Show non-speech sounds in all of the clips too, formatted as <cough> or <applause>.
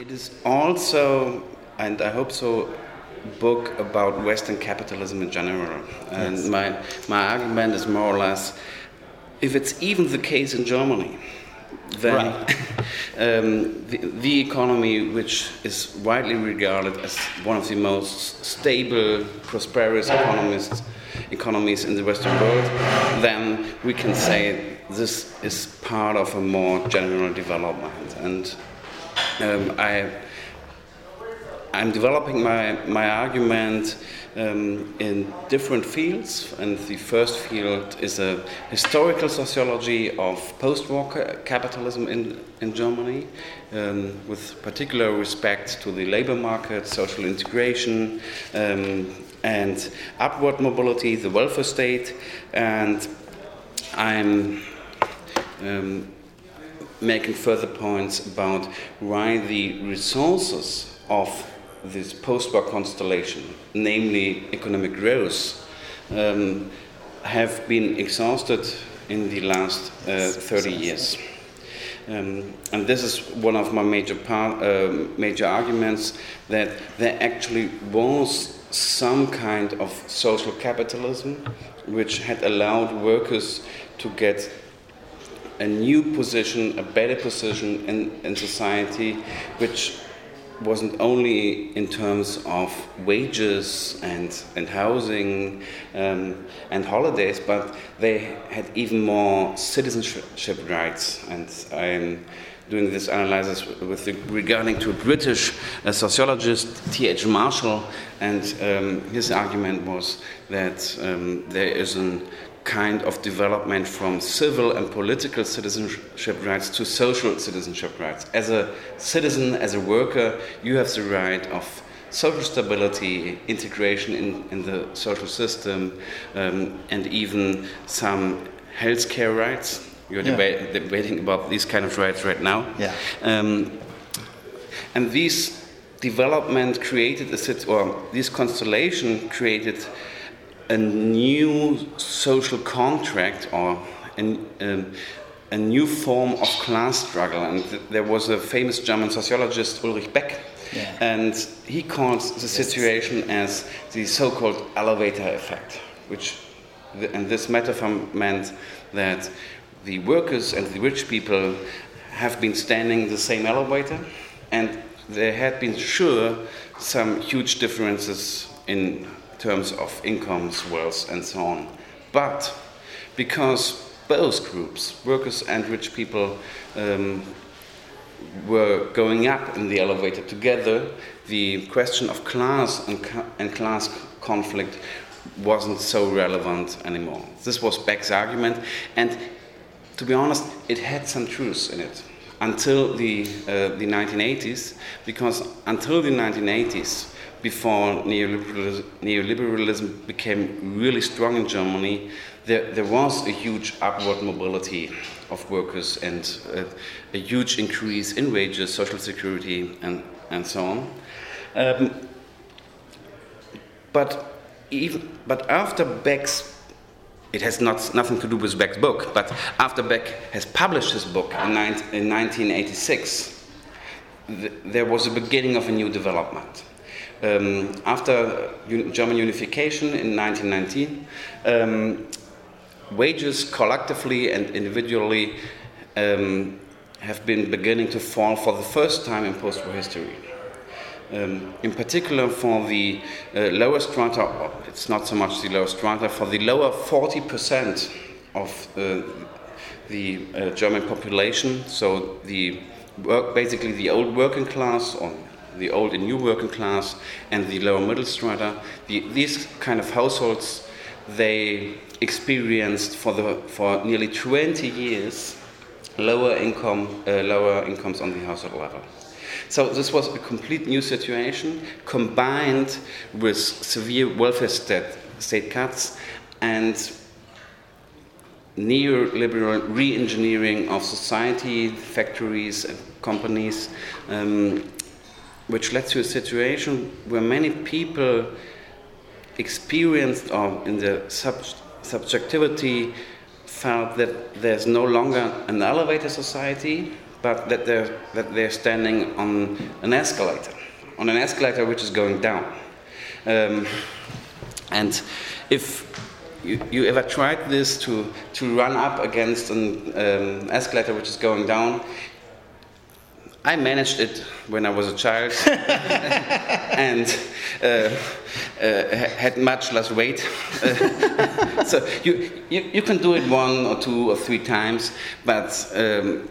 It is also, and I hope so, book about Western capitalism in general. And Yes. my, my argument is more or less if it's even the case in Germany, then Right. <laughs> um, the, the economy, which is widely regarded as one of the most stable, prosperous economists, economies in the Western world, then we can say this is part of a more general development. And um, I I'm developing my, my argument um, in different fields, and the first field is a historical sociology of post-war capitalism in, in Germany, um, with particular respect to the labor market, social integration, um, and upward mobility, the welfare state, and I'm um, making further points about why the resources of this post-war constellation, namely economic growth, um, have been exhausted in the last uh, 30 years. Um, and this is one of my major, par- um major arguments that there actually was some kind of social capitalism which had allowed workers to get a new position, a better position in, in society, which wasn't only in terms of wages and, and housing um, and holidays, but they had even more citizenship rights. And I'm doing this analysis with the, regarding to a British sociologist, T.H. Marshall, and um, his argument was that um, there is an kind of development from civil and political citizenship rights to social citizenship rights. As a citizen, as a worker, you have the right of social stability, integration in, in the social system, um, and even some healthcare rights. You're Yeah. deba- debating about these kind of rights right now. Yeah. Um, and these development created a sit- or this constellation created a new social contract or an, um, a new form of class struggle. And th- there was a famous German sociologist, Ulrich Beck, Yeah. and he calls the situation as the so called elevator effect, which, th- and this metaphor meant that the workers and the rich people have been standing in the same elevator, and there had been sure some huge differences in terms of incomes, wealth, and so on. But because both groups, workers and rich people, um, were going up in the elevator together, the question of class and, and class conflict wasn't so relevant anymore. This was Beck's argument, and to be honest, it had some truth in it until the, uh, the 1980s, because until the 1980s, before neoliberalism, became really strong in Germany, there, there was a huge upward mobility of workers and uh, a huge increase in wages, social security, and, and so on. Um, but, even, but after Beck's it has not, nothing to do with Beck's book, but after Beck has published his book in, in 1986, th- there was a beginning of a new development. Um, after un- German unification in 1919, um, wages collectively and individually um, have been beginning to fall for the first time in post war history. Um, in particular, for the uh, lower strata, it's not so much the lower strata, for the lower 40% of uh, the uh, German population, so the work, basically the old working class, or the old and new working class, and the lower middle strata, the, these kind of households, they experienced for, the, for nearly 20 years lower income, uh, lower incomes on the household level. So this was a complete new situation combined with severe welfare state, state cuts and neoliberal re-engineering of society, factories, and companies, um, which led to a situation where many people experienced or in the sub- subjectivity felt that there's no longer an elevator society, but that they're, that they're standing on an escalator, on an escalator which is going down. Um, and if you, you, ever tried this to, to run up against an um, escalator which is going down, I managed it when I was a child <laughs> and uh, uh, had much less weight. <laughs> so you, you, you, can do it one or two or three times, but um,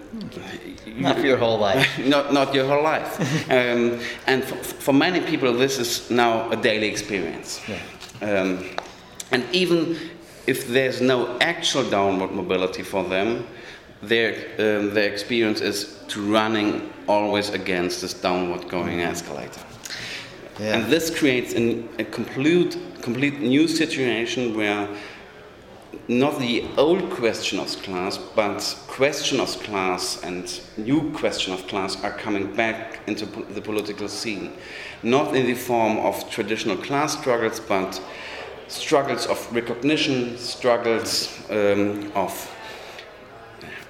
not for your whole life. <laughs> not, not your whole life. um, and for, for, many people, this is now a daily experience. Yeah. Um, and even if there's no actual downward mobility for them, their, um, their experience is to running always against this downward going escalator. Yeah. And this creates an, a complete, complete new situation where not the old question of class, but question of class and new question of class are coming back into the political scene. Not in the form of traditional class struggles, but struggles of recognition, struggles um, of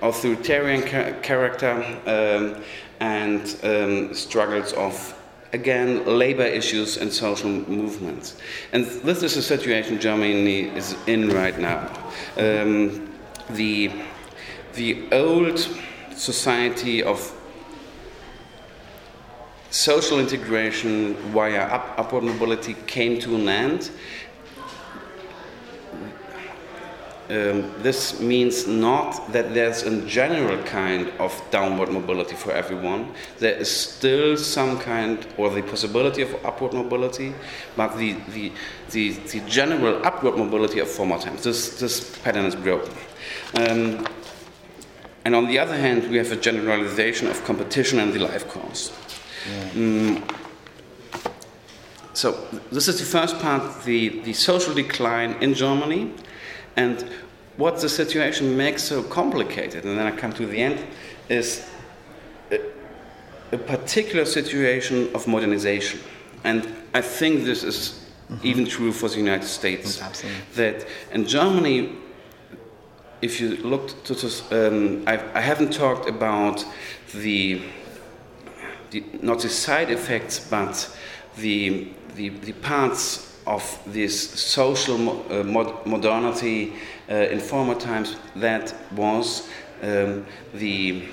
authoritarian ca character um, and um, struggles of again labor issues and social movements. And this is the situation germany is in right now. Um, the the old society of social integration via up, upward mobility came to an end um, this means not that there's a general kind of downward mobility for everyone. There is still some kind, or the possibility of upward mobility, but the, the, the, the general upward mobility of former times, this, this pattern is broken. Um, and on the other hand, we have a generalization of competition and the life course. Yeah. Um, so, this is the first part the, the social decline in Germany and what the situation makes so complicated, and then I come to the end, is a, a particular situation of modernization. And I think this is mm-hmm. even true for the United States. Absolutely. That in Germany, if you look to this, um, I, I, haven't talked about the, the, not the side effects, but the, the, the parts of this social mo uh, mod modernity uh, in former times that was um, the,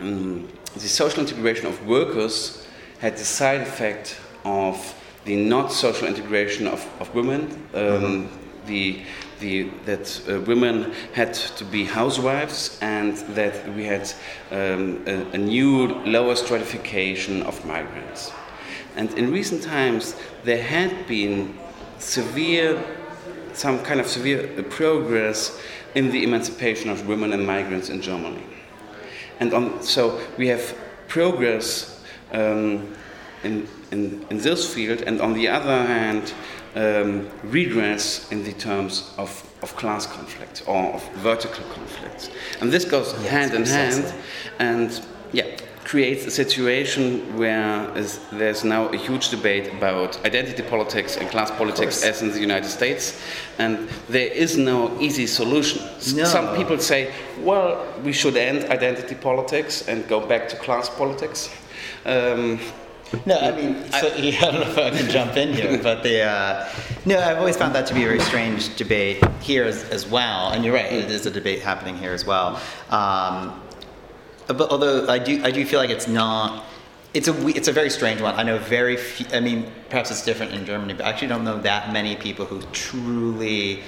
um, the social integration of workers had the side effect of the not social integration of, of women. Um, mm -hmm. the, the, that uh, women had to be housewives and that we had um, a, a new lower stratification of migrants. And in recent times, there had been severe, some kind of severe progress in the emancipation of women and migrants in Germany. And on, so we have progress um, in, in, in this field, and on the other hand, um, redress in the terms of, of class conflict or of vertical conflicts. And this goes yes, hand in hand, and yeah, creates a situation where is, there's now a huge debate about identity politics and class politics as in the United States, and there is no easy solution. No. Some people say, well, we should end identity politics and go back to class politics. Um, no, I mean, so, I, <laughs> I, don't know if I can jump in here, but the uh, no, I've always found that to be a very strange debate here as, as well. And you're right, it is a debate happening here as well. Um, but although I do, I do feel like it's not. It's a it's a very strange one. I know very few. I mean, perhaps it's different in Germany, but I actually don't know that many people who truly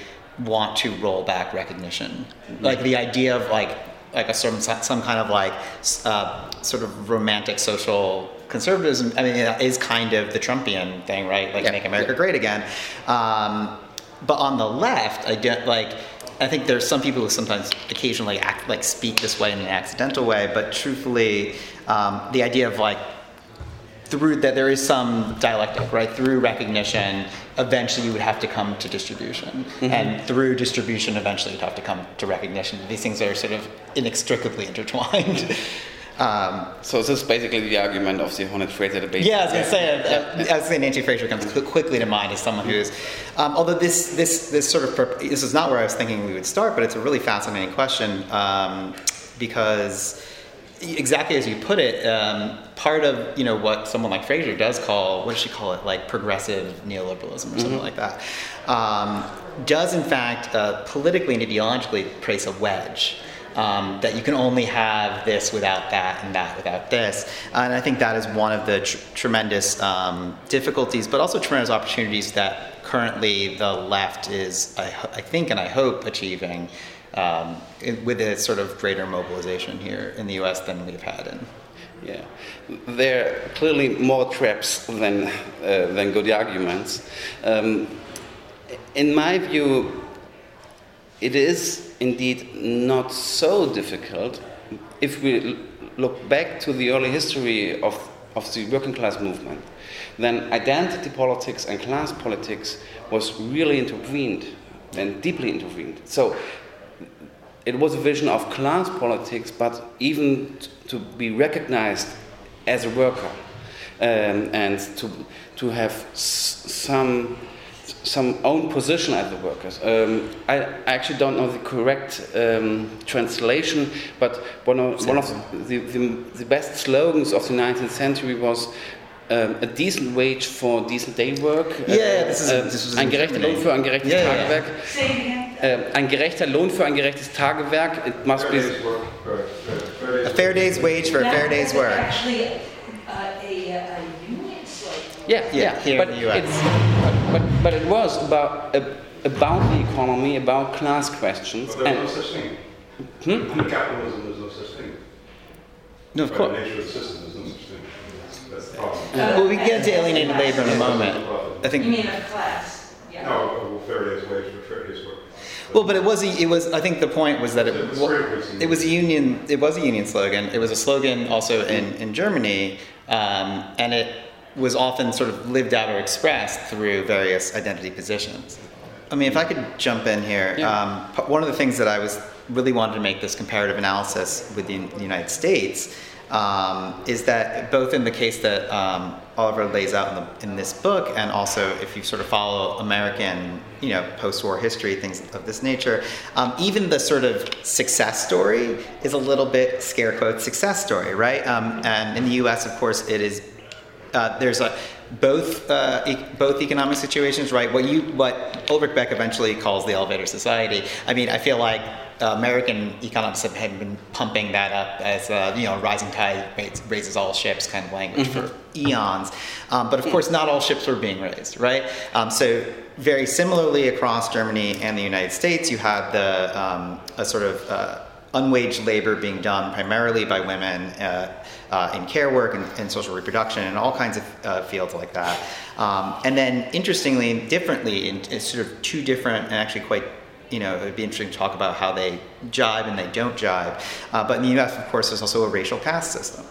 want to roll back recognition. Like the idea of like like a some some kind of like uh, sort of romantic social conservatism. I mean, it is kind of the Trumpian thing, right? Like yeah. make America great again. Um, but on the left, I don't like I think there's some people who sometimes occasionally act like speak this way in an accidental way, but truthfully, um, the idea of like through that there is some dialectic, right? Through recognition, eventually you would have to come to distribution, mm-hmm. and through distribution, eventually you'd have to come to recognition. These things are sort of inextricably intertwined. <laughs> Um, so this is basically the argument of the Honneth Fraser debate. Yeah, I was going to say, uh, I was saying Nancy Fraser comes quickly to mind as someone who's, um, although this this this sort of this is not where I was thinking we would start, but it's a really fascinating question um, because exactly as you put it, um, part of you know what someone like Fraser does call what does she call it like progressive neoliberalism or something mm-hmm. like that, um, does in fact uh, politically and ideologically place a wedge. Um, that you can only have this without that and that without this. And I think that is one of the tr- tremendous um, difficulties, but also tremendous opportunities that currently the left is, I, I think and I hope, achieving um, with a sort of greater mobilization here in the US than we've had in. Yeah, there are clearly more traps than, uh, than good arguments. Um, in my view, it is indeed not so difficult if we look back to the early history of, of the working class movement. Then identity politics and class politics was really intervened and deeply intervened. So it was a vision of class politics, but even to be recognized as a worker um, and to, to have some some own position as the workers. Um, I, actually don't know the correct um, translation, but one of, one of the, the, the, best slogans of the 19th century was um, a decent wage for decent day work. Yeah, this is, uh, this was ein gerechter Lohn für ein gerechtes yeah, Tagewerk. Yeah. Uh, ein gerechter Lohn für ein gerechtes Tagewerk. It must be a fair day's wage for a fair day's work. Actually, uh, a, a union Yeah, yeah, yeah. but, it's, but, but it was about about the economy, about class questions. But there's no such thing. Hmm? In capitalism, there's no such thing. No, of course. The nature of the system, there's no such thing. That's the problem. Uh, well, we get into alienated labor in a moment. I think. You mean a class? Yeah. No, well, fair day's wage for fair day's work. Well, but it was a, it was I think the point was that it, well, it was a union it was a union slogan. It was a slogan also in in Germany, um, and it was often sort of lived out or expressed through various identity positions. I mean, if I could jump in here, yeah. um, one of the things that I was really wanted to make this comparative analysis with the, the United States um, is that both in the case that um, Oliver lays out in, the, in, this book, and also if you sort of follow American, you know, post-war history, things of this nature, um, even the sort of success story is a little bit scare quote success story, right? Um, and in the U.S., of course, it is. Uh, there's a both uh, e- both economic situations, right? What you what Ulrich Beck eventually calls the elevator society. I mean, I feel like uh, American economists have, have, been pumping that up as uh, you know rising tide raises all ships kind of language mm-hmm. for eons. Um, but of course, not all ships were being raised, right? Um, so very similarly across Germany and the United States, you had the um, a sort of uh, unwaged labor being done primarily by women uh, uh, in care work and, and, social reproduction and all kinds of uh, fields like that. Um, and then, interestingly, differently, in, in, sort of two different and actually quite you know, it'd be interesting to talk about how they jibe and they don't jibe. Uh, but in the US, of course, there's also a racial caste system.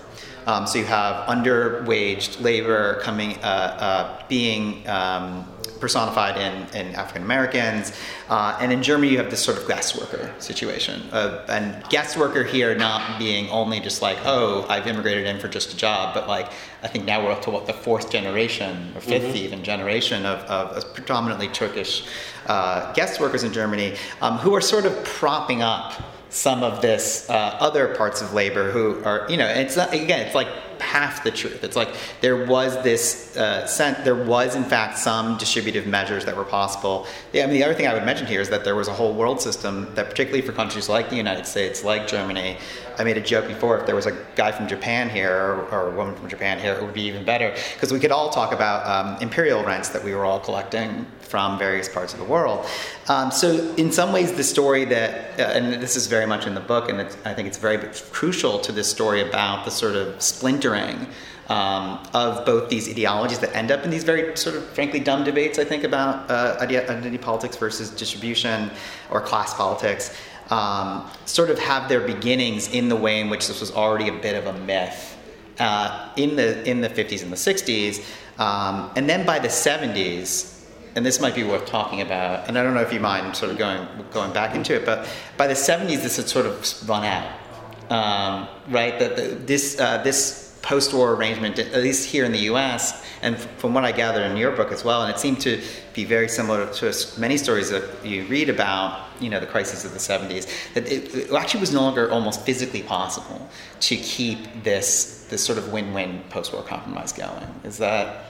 Um, so you have underwaged labor coming, uh, uh, being um, personified in, in African Americans. Uh, and in Germany, you have this sort of guest worker situation. Uh, and guest worker here not being only just like, oh, I've immigrated in for just a job, but like, I think now we're up to what the fourth generation or 5th mm-hmm. even generation of, of predominantly Turkish uh, guest workers in Germany um, who are sort of propping up some of this uh, other parts of labor who are, you know, it's not, again, it's like half the truth. It's like there was this uh, sense, there was in fact some distributive measures that were possible. Yeah, I mean, the other thing I would mention here is that there was a whole world system that, particularly for countries like the United States, like Germany, I made a joke before if there was a guy from Japan here or, or a woman from Japan here, it would be even better because we could all talk about um, imperial rents that we were all collecting from various parts of the world. Um, so, in some ways, the story that, uh, and this is very much in the book, and I think it's very crucial to this story about the sort of splintering um, of both these ideologies that end up in these very sort of frankly dumb debates, I think, about uh, identity politics versus distribution or class politics, um, sort of have their beginnings in the way in which this was already a bit of a myth. Uh, in the in the 50s and the 60s, um, and then by the 70s, and this might be worth talking about, and I don't know if you mind sort of going going back into it, but by the 70s, this had sort of run out, um, right? That this uh, this post-war arrangement, at least here in the U.S., and from what I gathered in your book as well, and it seemed to be very similar to many stories that you read about, you know, the crisis of the 70s, that it, it actually was no longer almost physically possible to keep this this sort of win-win post-war compromise going. Is that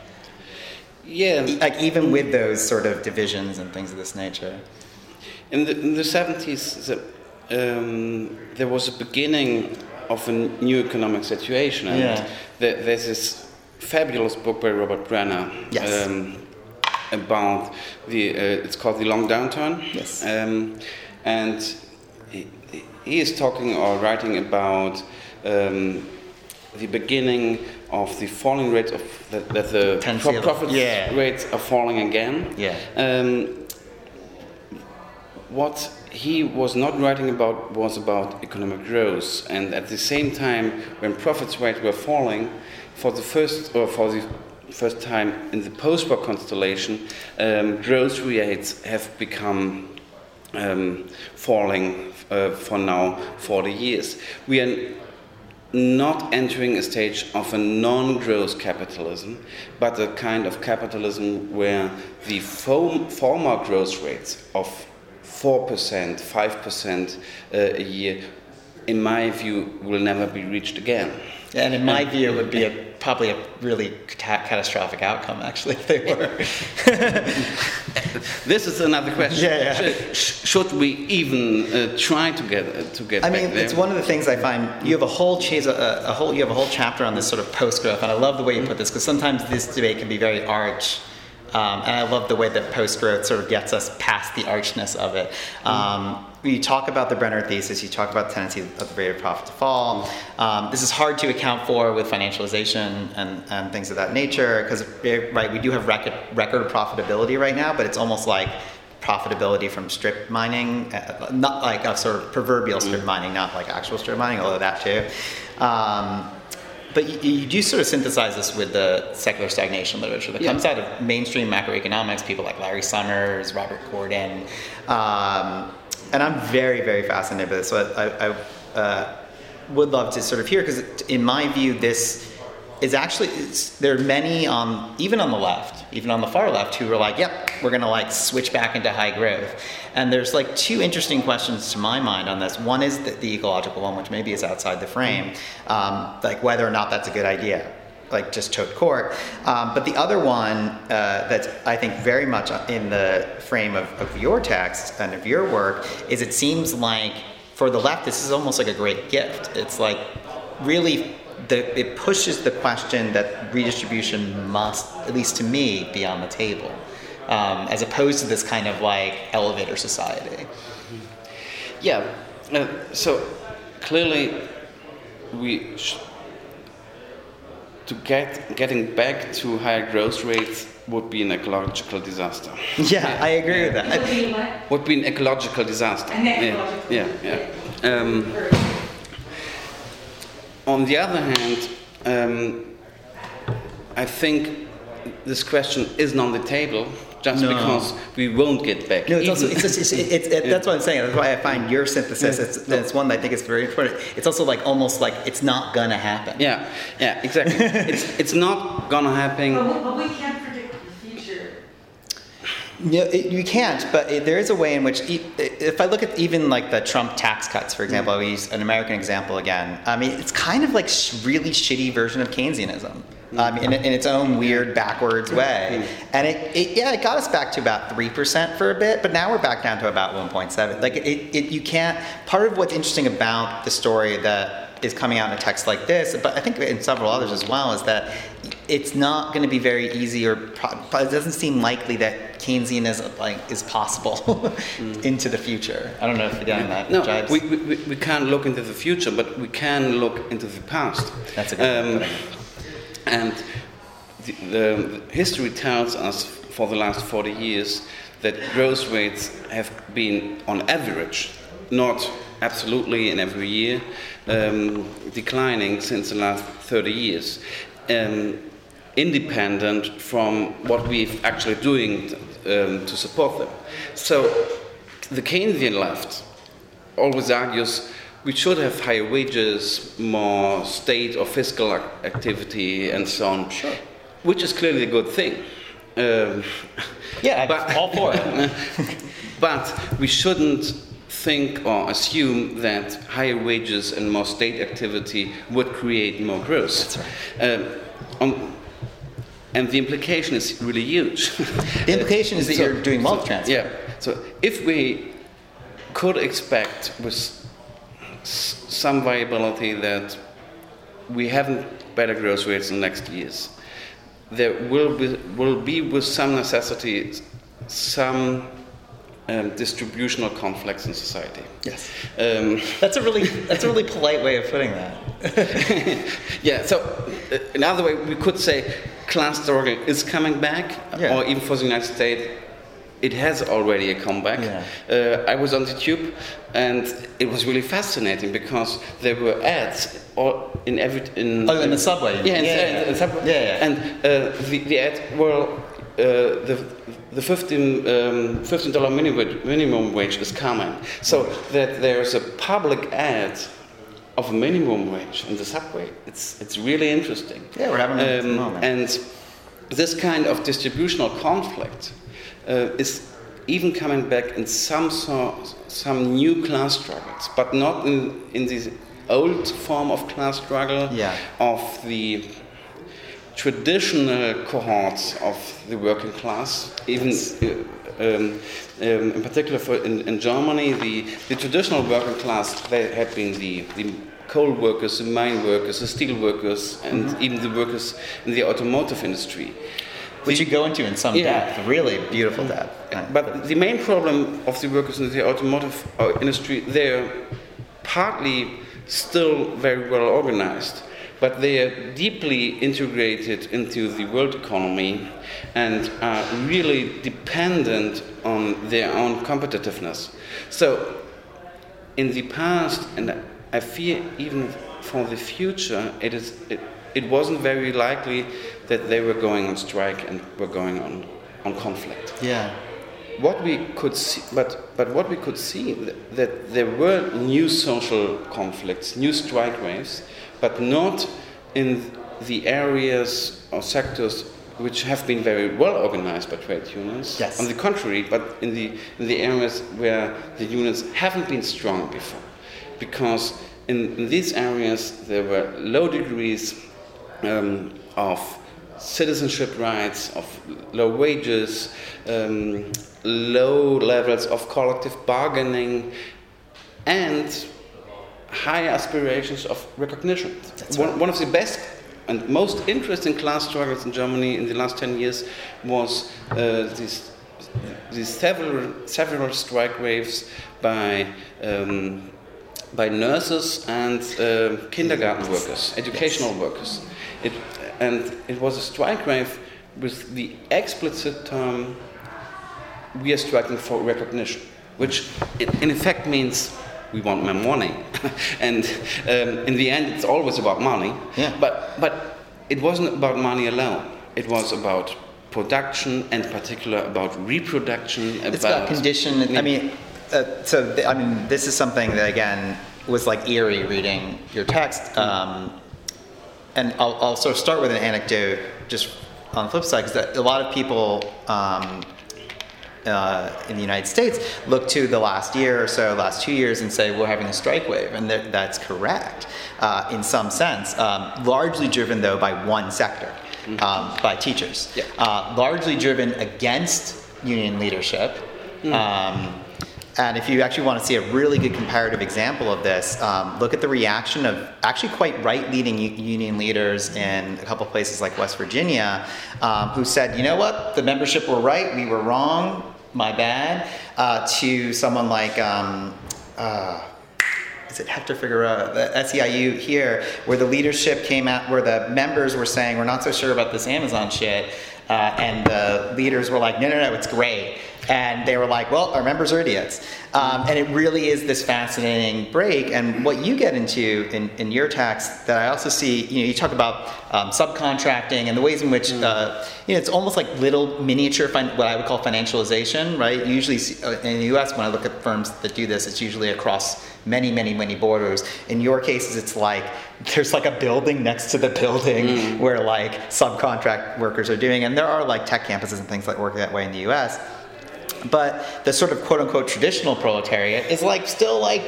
Yeah, like even with those sort of divisions and things of this nature? In the, in the 70s, the, um, there was a beginning of a new economic situation. And Yeah. there, there's this fabulous book by Robert Brenner Yes. um, about the, uh, it's called The Long Downturn. Yes. Um, and he, he is talking or writing about um, the beginning of the falling rate of that, that the pro- profit yeah. rates are falling again. Yeah. Um, what he was not writing about was about economic growth, and at the same time, when profits rates were falling, for the first or for the first time in the post-war constellation, um, growth rates have become um, falling uh, for now 40 years. We are not entering a stage of a non-growth capitalism, but a kind of capitalism where the fo- former growth rates of 4%, 5% uh, a year, in my view, will never be reached again. And in my view, it would be a, probably a really ca- catastrophic outcome, actually, if they were. <laughs> This is another question. Yeah, yeah. Should, should we even uh, try to get uh, to get I mean, it's one of the things I find. You have a whole chase, a, a whole, you have a whole chapter on this sort of post growth, and I love the way you put this because sometimes this debate can be very arch. Um, and I love the way that post growth sort of gets us past the archness of it. Um, you talk about the Brenner thesis, you talk about the tendency of the rate of profit to fall. Um, this is hard to account for with financialization and, and things of that nature because, right, we do have record, record profitability right now, but it's almost like profitability from strip mining, uh, not like a sort of proverbial strip mining, not like actual strip mining, although that too. Um, but you, you do sort of synthesize this with the secular stagnation literature that Yeah. comes out of mainstream macroeconomics, people like Larry Summers, Robert Gordon. Um, and I'm very, very fascinated by this. So I, I uh, would love to sort of hear, because in my view, this is actually, there are many on, even on the left, even on the far left, who are like, yep, we're going to like switch back into high growth. And there's like two interesting questions to my mind on this. One is the, the ecological one, which maybe is outside the frame, um, like whether or not that's a good idea like just tout court. Um, but the other one uh, that's I think very much in the frame of, of your text and of your work is it seems like for the left this is almost like a great gift. It's like really the, it pushes the question that redistribution must, at least to me, be on the table. Um, as opposed to this kind of like elevator society. Yeah. Uh, so clearly, we sh- to get getting back to higher growth rates would be an ecological disaster. <laughs> Yeah, I agree with that. Would be what? Would be an ecological disaster. An Yeah, ecological Yeah, yeah. Um, on the other hand, um, I think this question isn't on the table just No. because we won't get back. No, it's also it's, it's, it's, it's, it, that's what I'm saying. That's why I find your synthesis. It's, it's one that I think is very important. It's also like almost like it's not gonna happen. Yeah, yeah, exactly. <laughs> it's it's not gonna happen. But we, but we can't predict the future. No, it, you can't. But it, there is a way in which, e- if I look at even like the Trump tax cuts, for example, mm. I'll use an American example again. I mean, it's kind of like sh- really shitty version of Keynesianism. Um, in, in its own weird backwards mm. way, and it, it yeah it got us back to about three percent for a bit, but now we're back down to about one point seven. Like it, it, you can't. Part of what's interesting about the story that is coming out in a text like this, but I think in several others as well, is that it's not going to be very easy, or pro- it doesn't seem likely that Keynesianism like is possible <laughs> into the future. I don't know if you're getting that. No, Jibes. we, we, we- we can't look into the future, but we can look into the past. That's a good Um, and the, the history tells us for the last 40 years that growth rates have been, on average, not absolutely in every year, um, declining since the last 30 years. Um, independent from what we're actually doing um, to support them. So the Keynesian left always argues we should have higher wages, more state or fiscal ac- activity, and so on. Sure. Which is clearly a good thing. Um, <laughs> Yeah, But- all for it. <laughs> but we shouldn't think or assume that higher wages and more state activity would create more growth. That's right. Um, on, and the implication is really huge. <laughs> The implication is that So- you're doing wealth so- transfer. Yeah. So if we could expect with some viability that we haven't better growth rates in the next years, there will be, will be with some necessity some um, distributional conflicts in society. Yes. Um, That's a really <laughs> that's a really polite way of putting that. <laughs> yeah, so uh, another way we could say class struggle is coming back, Yeah. or even for the United States, it has already a comeback. Yeah. Uh, I was on the tube, and it was really fascinating because there were ads all in every in. Oh, in the subway. Yeah, Yeah, in- yeah. in subway. Yeah. And uh, the the ad well. Uh, the the 15 um, $15 minimum, minimum wage is coming, so that there's a public ad of a minimum wage in the subway. It's it's really interesting. Yeah, we're having it at the Um, moment. And this kind of distributional conflict uh, is even coming back in some sort, some new class struggles, but not in in this old form of class struggle Yeah. of the traditional cohorts of the working class, even uh, um, um, in particular for in, in Germany, the, the traditional working class they have been the, the coal workers, the mine workers, the steel workers, and Mm-hmm. even the workers in the automotive industry. Which you go into in some Yeah. depth, really beautiful depth. But the main problem of the workers in the automotive uh, industry, they're partly still very well organized, but they are deeply integrated into the world economy and are really dependent on their own competitiveness. So, in the past, and I fear even for the future, it is it, it wasn't very likely that they were going on strike and were going on on conflict yeah. what we could see, but, but what we could see th- that there were new social conflicts, new strike waves, but not in the areas or sectors which have been very well organized by trade unions. Yes. On the contrary, but in the in the areas where the unions haven't been strong before, because in, in these areas there were low degrees um, of citizenship rights, of low wages, um, low levels of collective bargaining, and high aspirations of recognition. One, right. one of the best and most interesting class struggles in Germany in the last 10 years was uh, these, these several, several strike waves by um, by nurses and uh, kindergarten workers, educational workers. It, and it was a strike wave with the explicit term, we are striking for recognition, which in effect means we want more money. <laughs> and um, in the end, it's always about money. Yeah. But, but it wasn't about money alone. It was about production and particular about reproduction. It's about condition. I mean, uh, so th- I mean, this is something that again was like eerie reading your text. Um, and I'll, I'll sort of start with an anecdote just on the flip side, because a lot of people um, uh, in the United States look to the last year or so, last two years, and say we're having a strike wave, and that, that's correct uh, in some sense. Um, largely driven though by one sector, um, by teachers. Yeah. Uh, largely driven against union leadership. Um, and if you actually want to see a really good comparative example of this, um, look at the reaction of actually quite right leading u- union leaders in a couple places like West Virginia um, who said, you know what, the membership were right, we were wrong, my bad, uh, to someone like, um, uh, is it Hector Figueroa, the SEIU here, where the leadership came out, where the members were saying, we're not so sure about this Amazon shit. Uh, and the leaders were like, no, no, no, it's great. And they were like, "Well, our members are idiots," um, and it really is this fascinating break. And what you get into in, in your text that I also see, you know, you talk about um, subcontracting and the ways in which, uh, you know, it's almost like little miniature, fin- what I would call financialization, right? You usually see, uh, in the U.S. when I look at firms that do this, it's usually across many, many, many borders. In your cases, it's like there's like a building next to the building where like subcontract workers are doing, and there are like tech campuses and things that work that way in the U.S. But the sort of quote unquote traditional proletariat is like still like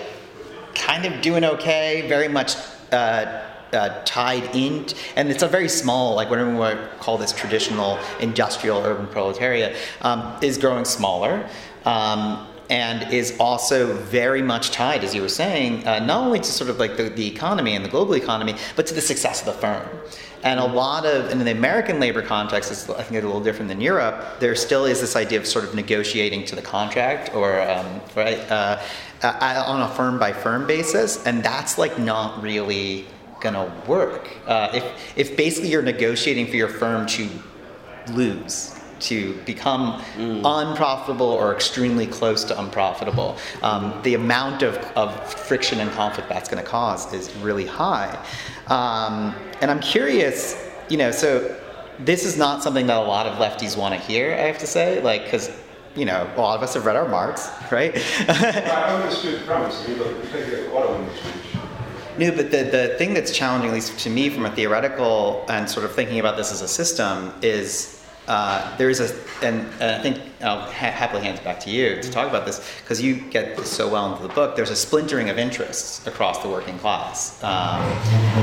kind of doing okay, very much uh, uh, tied in, and it's a very small, like whatever we want to call this traditional industrial urban proletariat, um, is growing smaller. Um, and is also very much tied, as you were saying, uh, not only to sort of like the, the economy and the global economy, but to the success of the firm. And a lot of, in the American labor context, it's, I think it's a little different than Europe. There still is this idea of sort of negotiating to the contract, or um, right, uh, uh, on a firm by firm basis, and that's like not really gonna work. Uh, if if basically you're negotiating for your firm to lose, to become unprofitable or extremely close to unprofitable, um, the amount of, of friction and conflict that's going to cause is really high. Um, and I'm curious, you know, so this is not something that a lot of lefties want to hear, I have to say, like, because, you know, a lot of us have read our Marx, right? I <laughs> understood the premise. I mean, look, you take the auto industry. No, but the, the thing that's challenging, at least to me, from a theoretical and sort of thinking about this as a system, is uh, there is a, and, and I think I'll ha- happily hand it back to you to talk about this because you get so well into the book. There's a splintering of interests across the working class, um,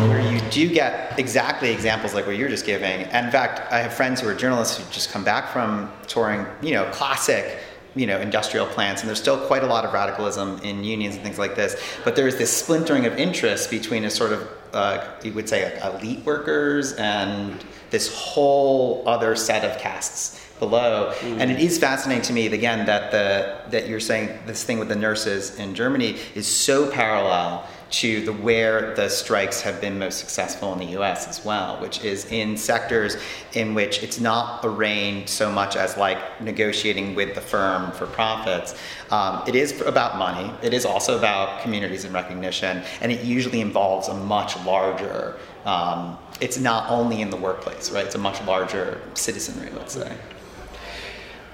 where you do get exactly examples like what you're just giving. And in fact, I have friends who are journalists who just come back from touring, you know, classic you know industrial plants and there's still quite a lot of radicalism in unions and things like this but there's this splintering of interests between a sort of uh, you would say elite workers and this whole other set of castes below. Mm. And it is fascinating to me again that the that you're saying this thing with the nurses in germany is so parallel to the where the strikes have been most successful in the US as well, which is in sectors in which it's not arraigned so much as like negotiating with the firm for profits. Um, it is about money. It is also about communities and recognition, and it usually involves a much larger. Um, it's not only in the workplace, right? It's a much larger citizenry, let's say.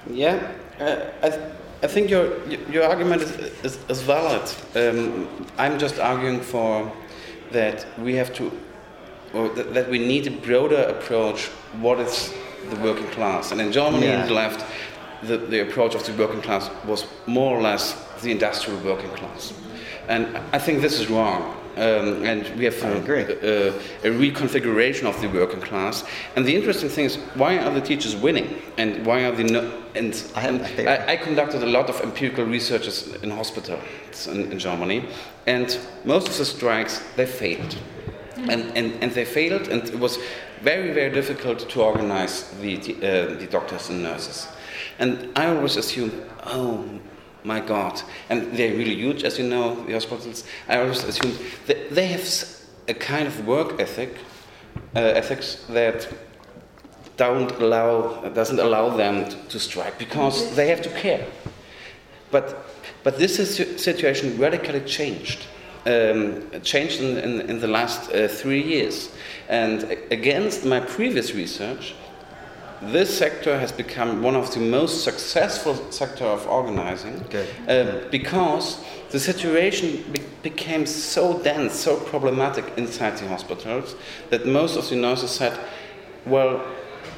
Yeah, uh, I, th- I think your your argument is, is, is valid. Um, I'm just arguing for that we have to, or th- that we need a broader approach. What is the working class? And in Germany, Yeah. in the left, the, the approach of the working class was more or less the industrial working class. And I think this is wrong. Um, and we have I a, a, a reconfiguration of the working class. And the interesting thing is, why are the teachers winning? And why are the no, and I have my favorite. I, I conducted a lot of empirical researches in hospitals in, in Germany, and most of the strikes they failed, and, and and they failed, and it was very very difficult to organize the uh, the doctors and nurses, and I always assumed, oh my God, and they're really huge, as you know, the hospitals. I always assumed that they have a kind of work ethic, uh, ethics that don't allow doesn't allow them to, strike because they have to care. But but this is, situation radically changed. Um, changed in, in, in the last uh, three years, and against my previous research, this sector has become one of the most successful sector of organizing Good. uh, because the situation be- became so dense, so problematic inside the hospitals that most of the nurses said, "Well,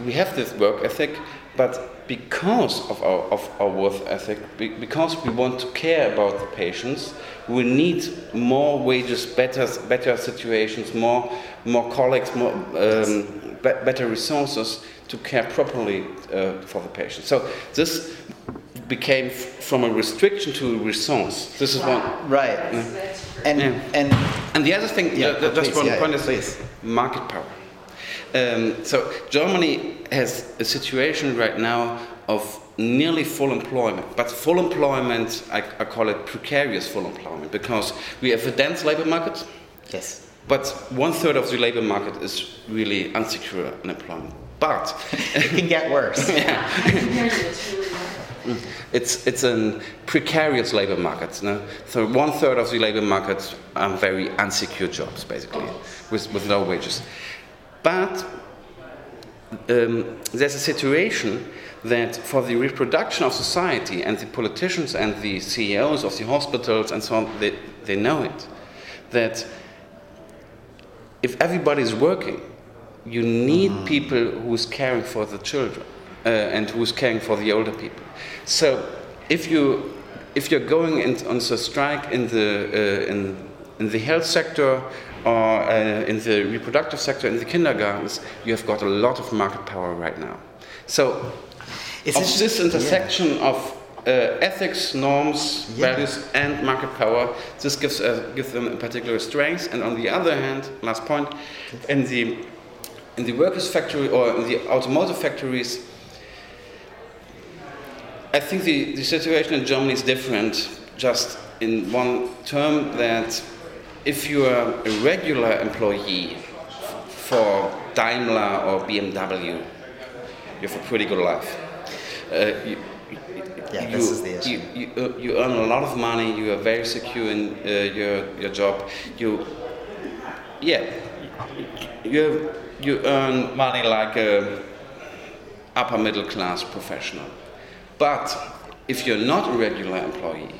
we have this work ethic, but because of our of our work ethic, be- because we want to care about the patients, we need more wages, better better situations, more more colleagues, more um, be- better resources to care properly uh, for the patient." So this became f- from a restriction to a resource. This is one. Right. That's And Yeah. and And the other thing, Yeah, uh, just please, one yeah, point yeah, is please. market power. Um, so Germany has a situation right now of nearly full employment, but full employment, I, I call it precarious full employment, because we have a dense labor market, yes. but one third of the labor market is really unsecure unemployment. But <laughs> It can get worse. I can hear you, it's really. It's it's a precarious labor market. No? So one third of the labor market are very unsecure jobs, basically, with, with low wages. But um, there's a situation that for the reproduction of society and the politicians and the CEOs of the hospitals and so on, they, they know it. That if everybody is working, you need mm. people who's caring for the children uh, and who's caring for the older people. So if you if you're going in, on the strike in the uh, in, in the health sector or uh, in the reproductive sector in the kindergartens, you have got a lot of market power right now. So it's of this intersection yeah. of uh, ethics, norms, yeah. values, and market power. This gives uh, gives them a particular strength. And on the other hand, last point, in the in the workers' factory or in the automotive factories, I think the, the situation in Germany is different. Just in one term, that if you are a regular employee for Daimler or BMW, you have a pretty good life uh, you, yeah, you, this is the issue. You, you, uh, you, earn a lot of money. You are very secure in uh, your your job. You, yeah, you you earn money like a upper middle class professional. But if you're not a regular employee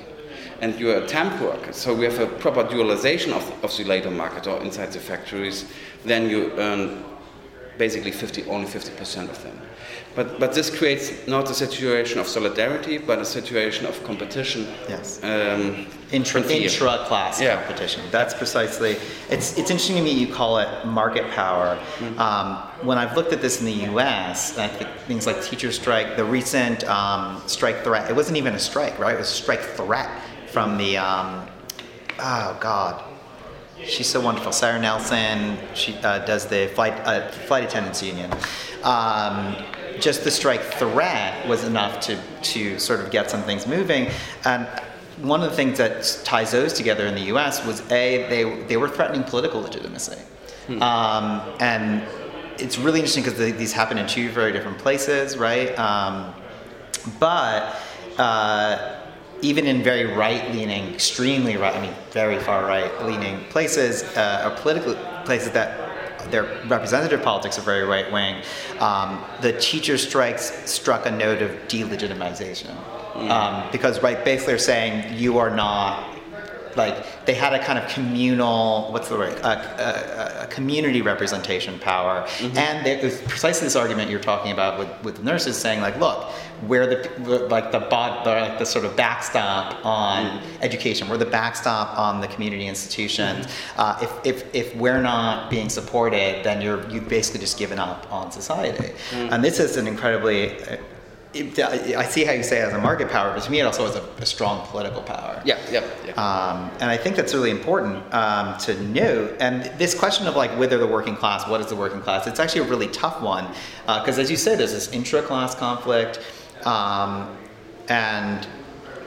and you're a temp worker, so we have a proper dualization of, of the labor market or inside the factories, then you earn basically 50, only 50% of them. But, but this creates not a situation of solidarity, but a situation of competition. Yes. Um, intra, intra-class yeah. competition. That's precisely. It's it's interesting to me. You call it market power. Mm-hmm. Um, when I've looked at this in the U.S., things like teacher strike, the recent um, strike threat. It wasn't even a strike, right? It was a strike threat from the. Um, oh God, she's so wonderful. Sarah Nelson, she uh, does the flight uh, flight attendants union. Um, just the strike threat was enough to, to sort of get some things moving. And one of the things that ties those together in the US was A, they, they were threatening political legitimacy. Hmm. Um, and it's really interesting because these happen in two very different places, right? Um, but uh, even in very right leaning, extremely right, I mean, very far right leaning places, uh, or political places that their representative politics are very right wing. Um, the teacher strikes struck a note of delegitimization mm. um, because right basically they're saying you are not like they had a kind of communal what's the word a, a, a community representation power mm-hmm. and it was precisely this argument you're talking about with, with nurses saying like look we're the like the, bod, the, like the sort of backstop on mm. education we're the backstop on the community institutions mm-hmm. uh, if, if, if we're not being supported then you're you've basically just given up on society mm. and this is an incredibly I see how you say it as a market power, but to me it also has a, a strong political power. Yeah, yeah, yeah. Um, and I think that's really important um, to note. And this question of like whether the working class, what is the working class? It's actually a really tough one because, uh, as you said, there's this intra-class conflict, um, and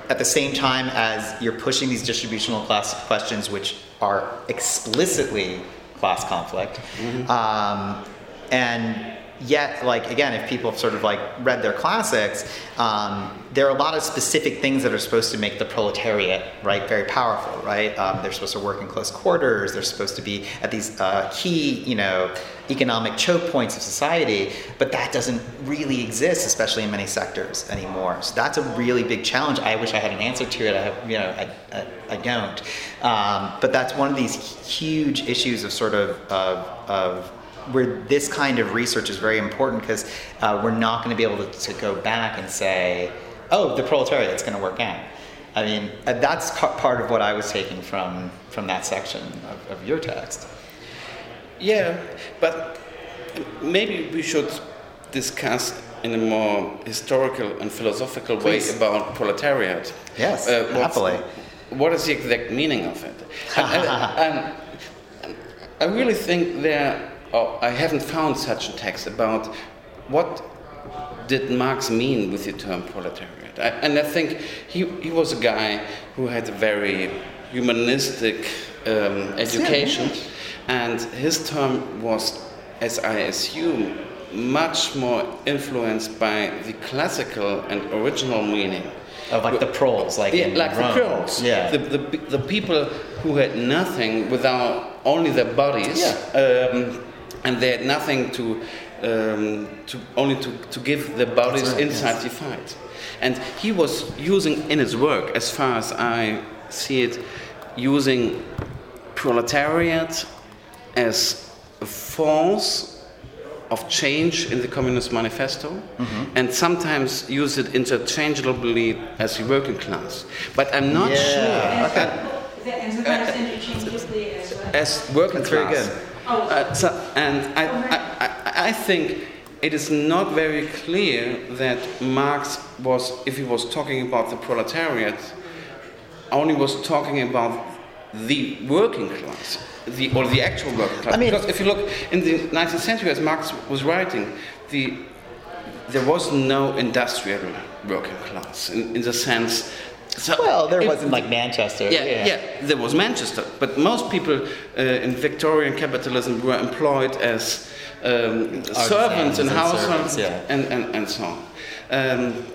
at the same time as you're pushing these distributional class questions, which are explicitly class conflict, mm-hmm. Um, and yet like again if people have sort of like read their classics um, there are a lot of specific things that are supposed to make the proletariat right very powerful right? Um, they're supposed to work in close quarters. They're supposed to be at these uh, key you know economic choke points of society but that doesn't really exist especially in many sectors anymore. So that's a really big challenge. I wish i had an answer to it. I have you know i, I, I don't. Um, but that's one of these huge issues of sort of of, of where this kind of research is very important because uh, we're not going to be able to, to, go back and say, oh, the proletariat is going to work out. I mean, uh, that's part of what I was taking from, from that section of, of your text. Yeah, but maybe we should discuss in a more historical and philosophical Please. way about proletariat. Yes, uh, happily. What is the exact meaning of it? <laughs> and, and, and I really think there oh, I haven't found such a text about what did Marx mean with the term proletariat. I, and I think he, he was a guy who had a very humanistic um, education, and his term was, as I assume, much more influenced by the classical and original meaning. Of like the proles, like Yeah, in like Rome. the girls. Yeah. The, the, the people who had nothing without only their bodies. Um, and they had nothing to, um, to only to, to give their bodies right, inside the fight. And he was using in his work, as far as I see it, using proletariat as a force of change in the Communist Manifesto, Mm-hmm. and sometimes use it interchangeably as the working class. But I'm not Yeah. sure Okay. That- And sometimes interchangeably as as working That's very good. Uh, so, and I, I, I, I think it is not very clear that Marx was, if he was talking about the proletariat, only was talking about the working class, the, or the actual working class. I mean- because if you look in the 19th century, as Marx was writing, the, there was no industrial working class in, in the sense. So Well, there wasn't like Manchester. yeah, yeah, there was Manchester, but most people uh, in Victorian capitalism were employed as um, servants in and households servants, yeah. and, and, and so on. Um,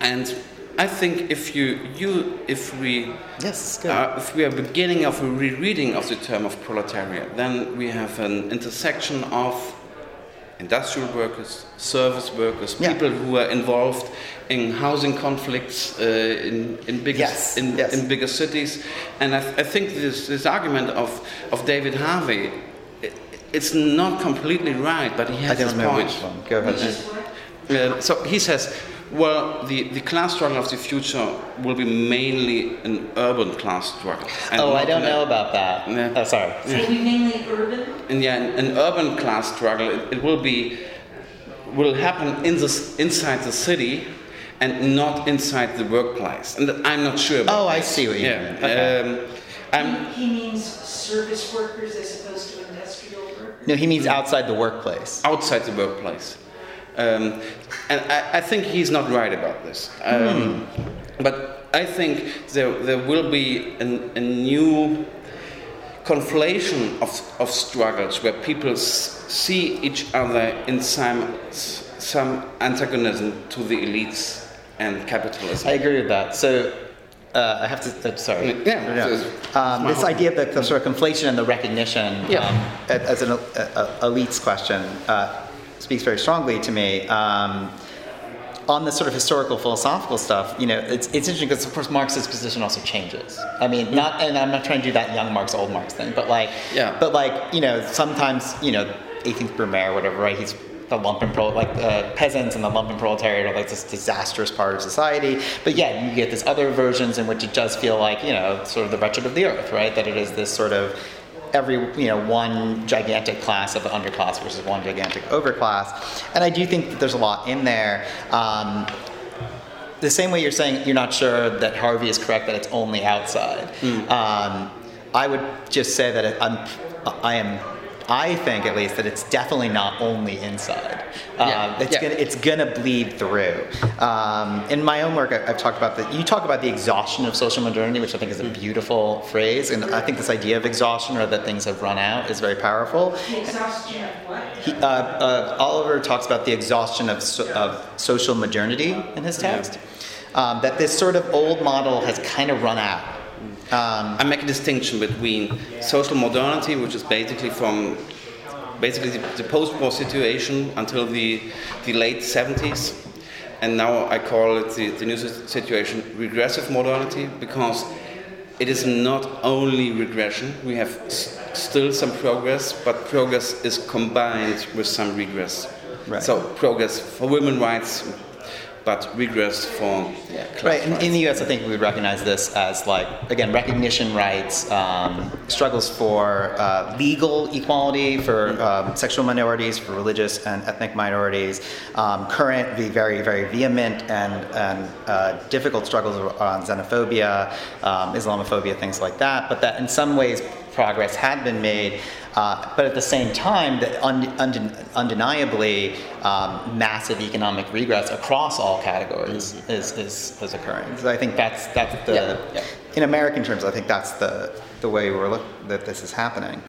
and I think if you, you if we Yes, uh, if we are beginning of a rereading of the term of proletariat, then we have an intersection of industrial workers, service workers, Yeah. people who are involved in housing conflicts uh, in, in, bigger, Yes, in, yes. in bigger cities. And I, th- I think this, this argument of, of David Harvey, i it's not completely right, but he I has his don't know point. which one. Go ahead. Which is what? Uh, so he says, well, the, the class struggle of the future will be mainly an urban class struggle. and oh, I don't know about that. Yeah. Oh, sorry. So we mainly urban? And yeah, an, an urban class struggle, it, it will be, will happen in the, inside the city and not inside the workplace. And I'm not sure about Oh, I see what you yeah. mean. Okay. Um, I'm, He he means service workers as opposed to industrial workers? No, he means outside the workplace. outside the workplace. Um, and I, I think he's not right about this. Um, But I think there, there will be an, a new conflation of, of struggles where people s- see each other in some, some antagonism to the elites and capitalism. I agree with that. So uh, I have to. Uh, sorry. Yeah, it's- Um, it's this idea of the, the sort of conflation and the recognition Yeah. um, as an a, a, elites question uh, speaks very strongly to me. Um, on the sort of historical philosophical stuff, you know, it's, it's interesting because of course Marx's position also changes. I mean, not, and I'm not trying to do that young Marx, old Marx thing, but like, Yeah. but like, you know, sometimes, you know, 18th Brumaire or whatever, right? He's the lumpen pro, like uh, peasants and the lumpen proletariat are like this disastrous part of society. But yeah, you get this other versions in which it does feel like, you know, sort of the wretched of the earth, right? That it is this sort of every you know one gigantic class of the underclass versus one gigantic overclass. And i do think that there's a lot in there. Um, the same way you're saying you're not sure that harvey is correct that it's only outside. Um, i would just say that I'm, i am I think, at least, that it's definitely not only inside. Um, Yeah, it's yeah. gonna it's gonna bleed through. Um, in my own work, I, I've talked about that. You talk about the exhaustion of social modernity, which I think is a beautiful phrase, and I think this idea of exhaustion or that things have run out is very powerful. The exhaustion of what? He, uh, uh, Oliver talks about the exhaustion of, so, of social modernity in his text. Um, that this sort of old model has kind of run out. Um, I make a distinction between social modernity, which is basically from basically the, the post-war situation until the, the late 70s, and now I call it the, the new situation regressive modernity because it is not only regression. We have s- still some progress, but progress is combined with some regress. Right. So progress for women rights, but regress from yeah, class Right, in, in the U.S., I think we would recognize this as like again recognition rights, um, struggles for uh, legal equality for um, sexual minorities, for religious and ethnic minorities, um, current, the very very vehement and and uh, difficult struggles on xenophobia, um, Islamophobia, things like that. But that in some ways progress had been made. Uh, but at the same time, that un- unden- undeniably um, massive economic regress across all categories is, is, is occurring. So I think that's that's the Yeah, yeah. in American terms. I think that's the the way we're look that this is happening.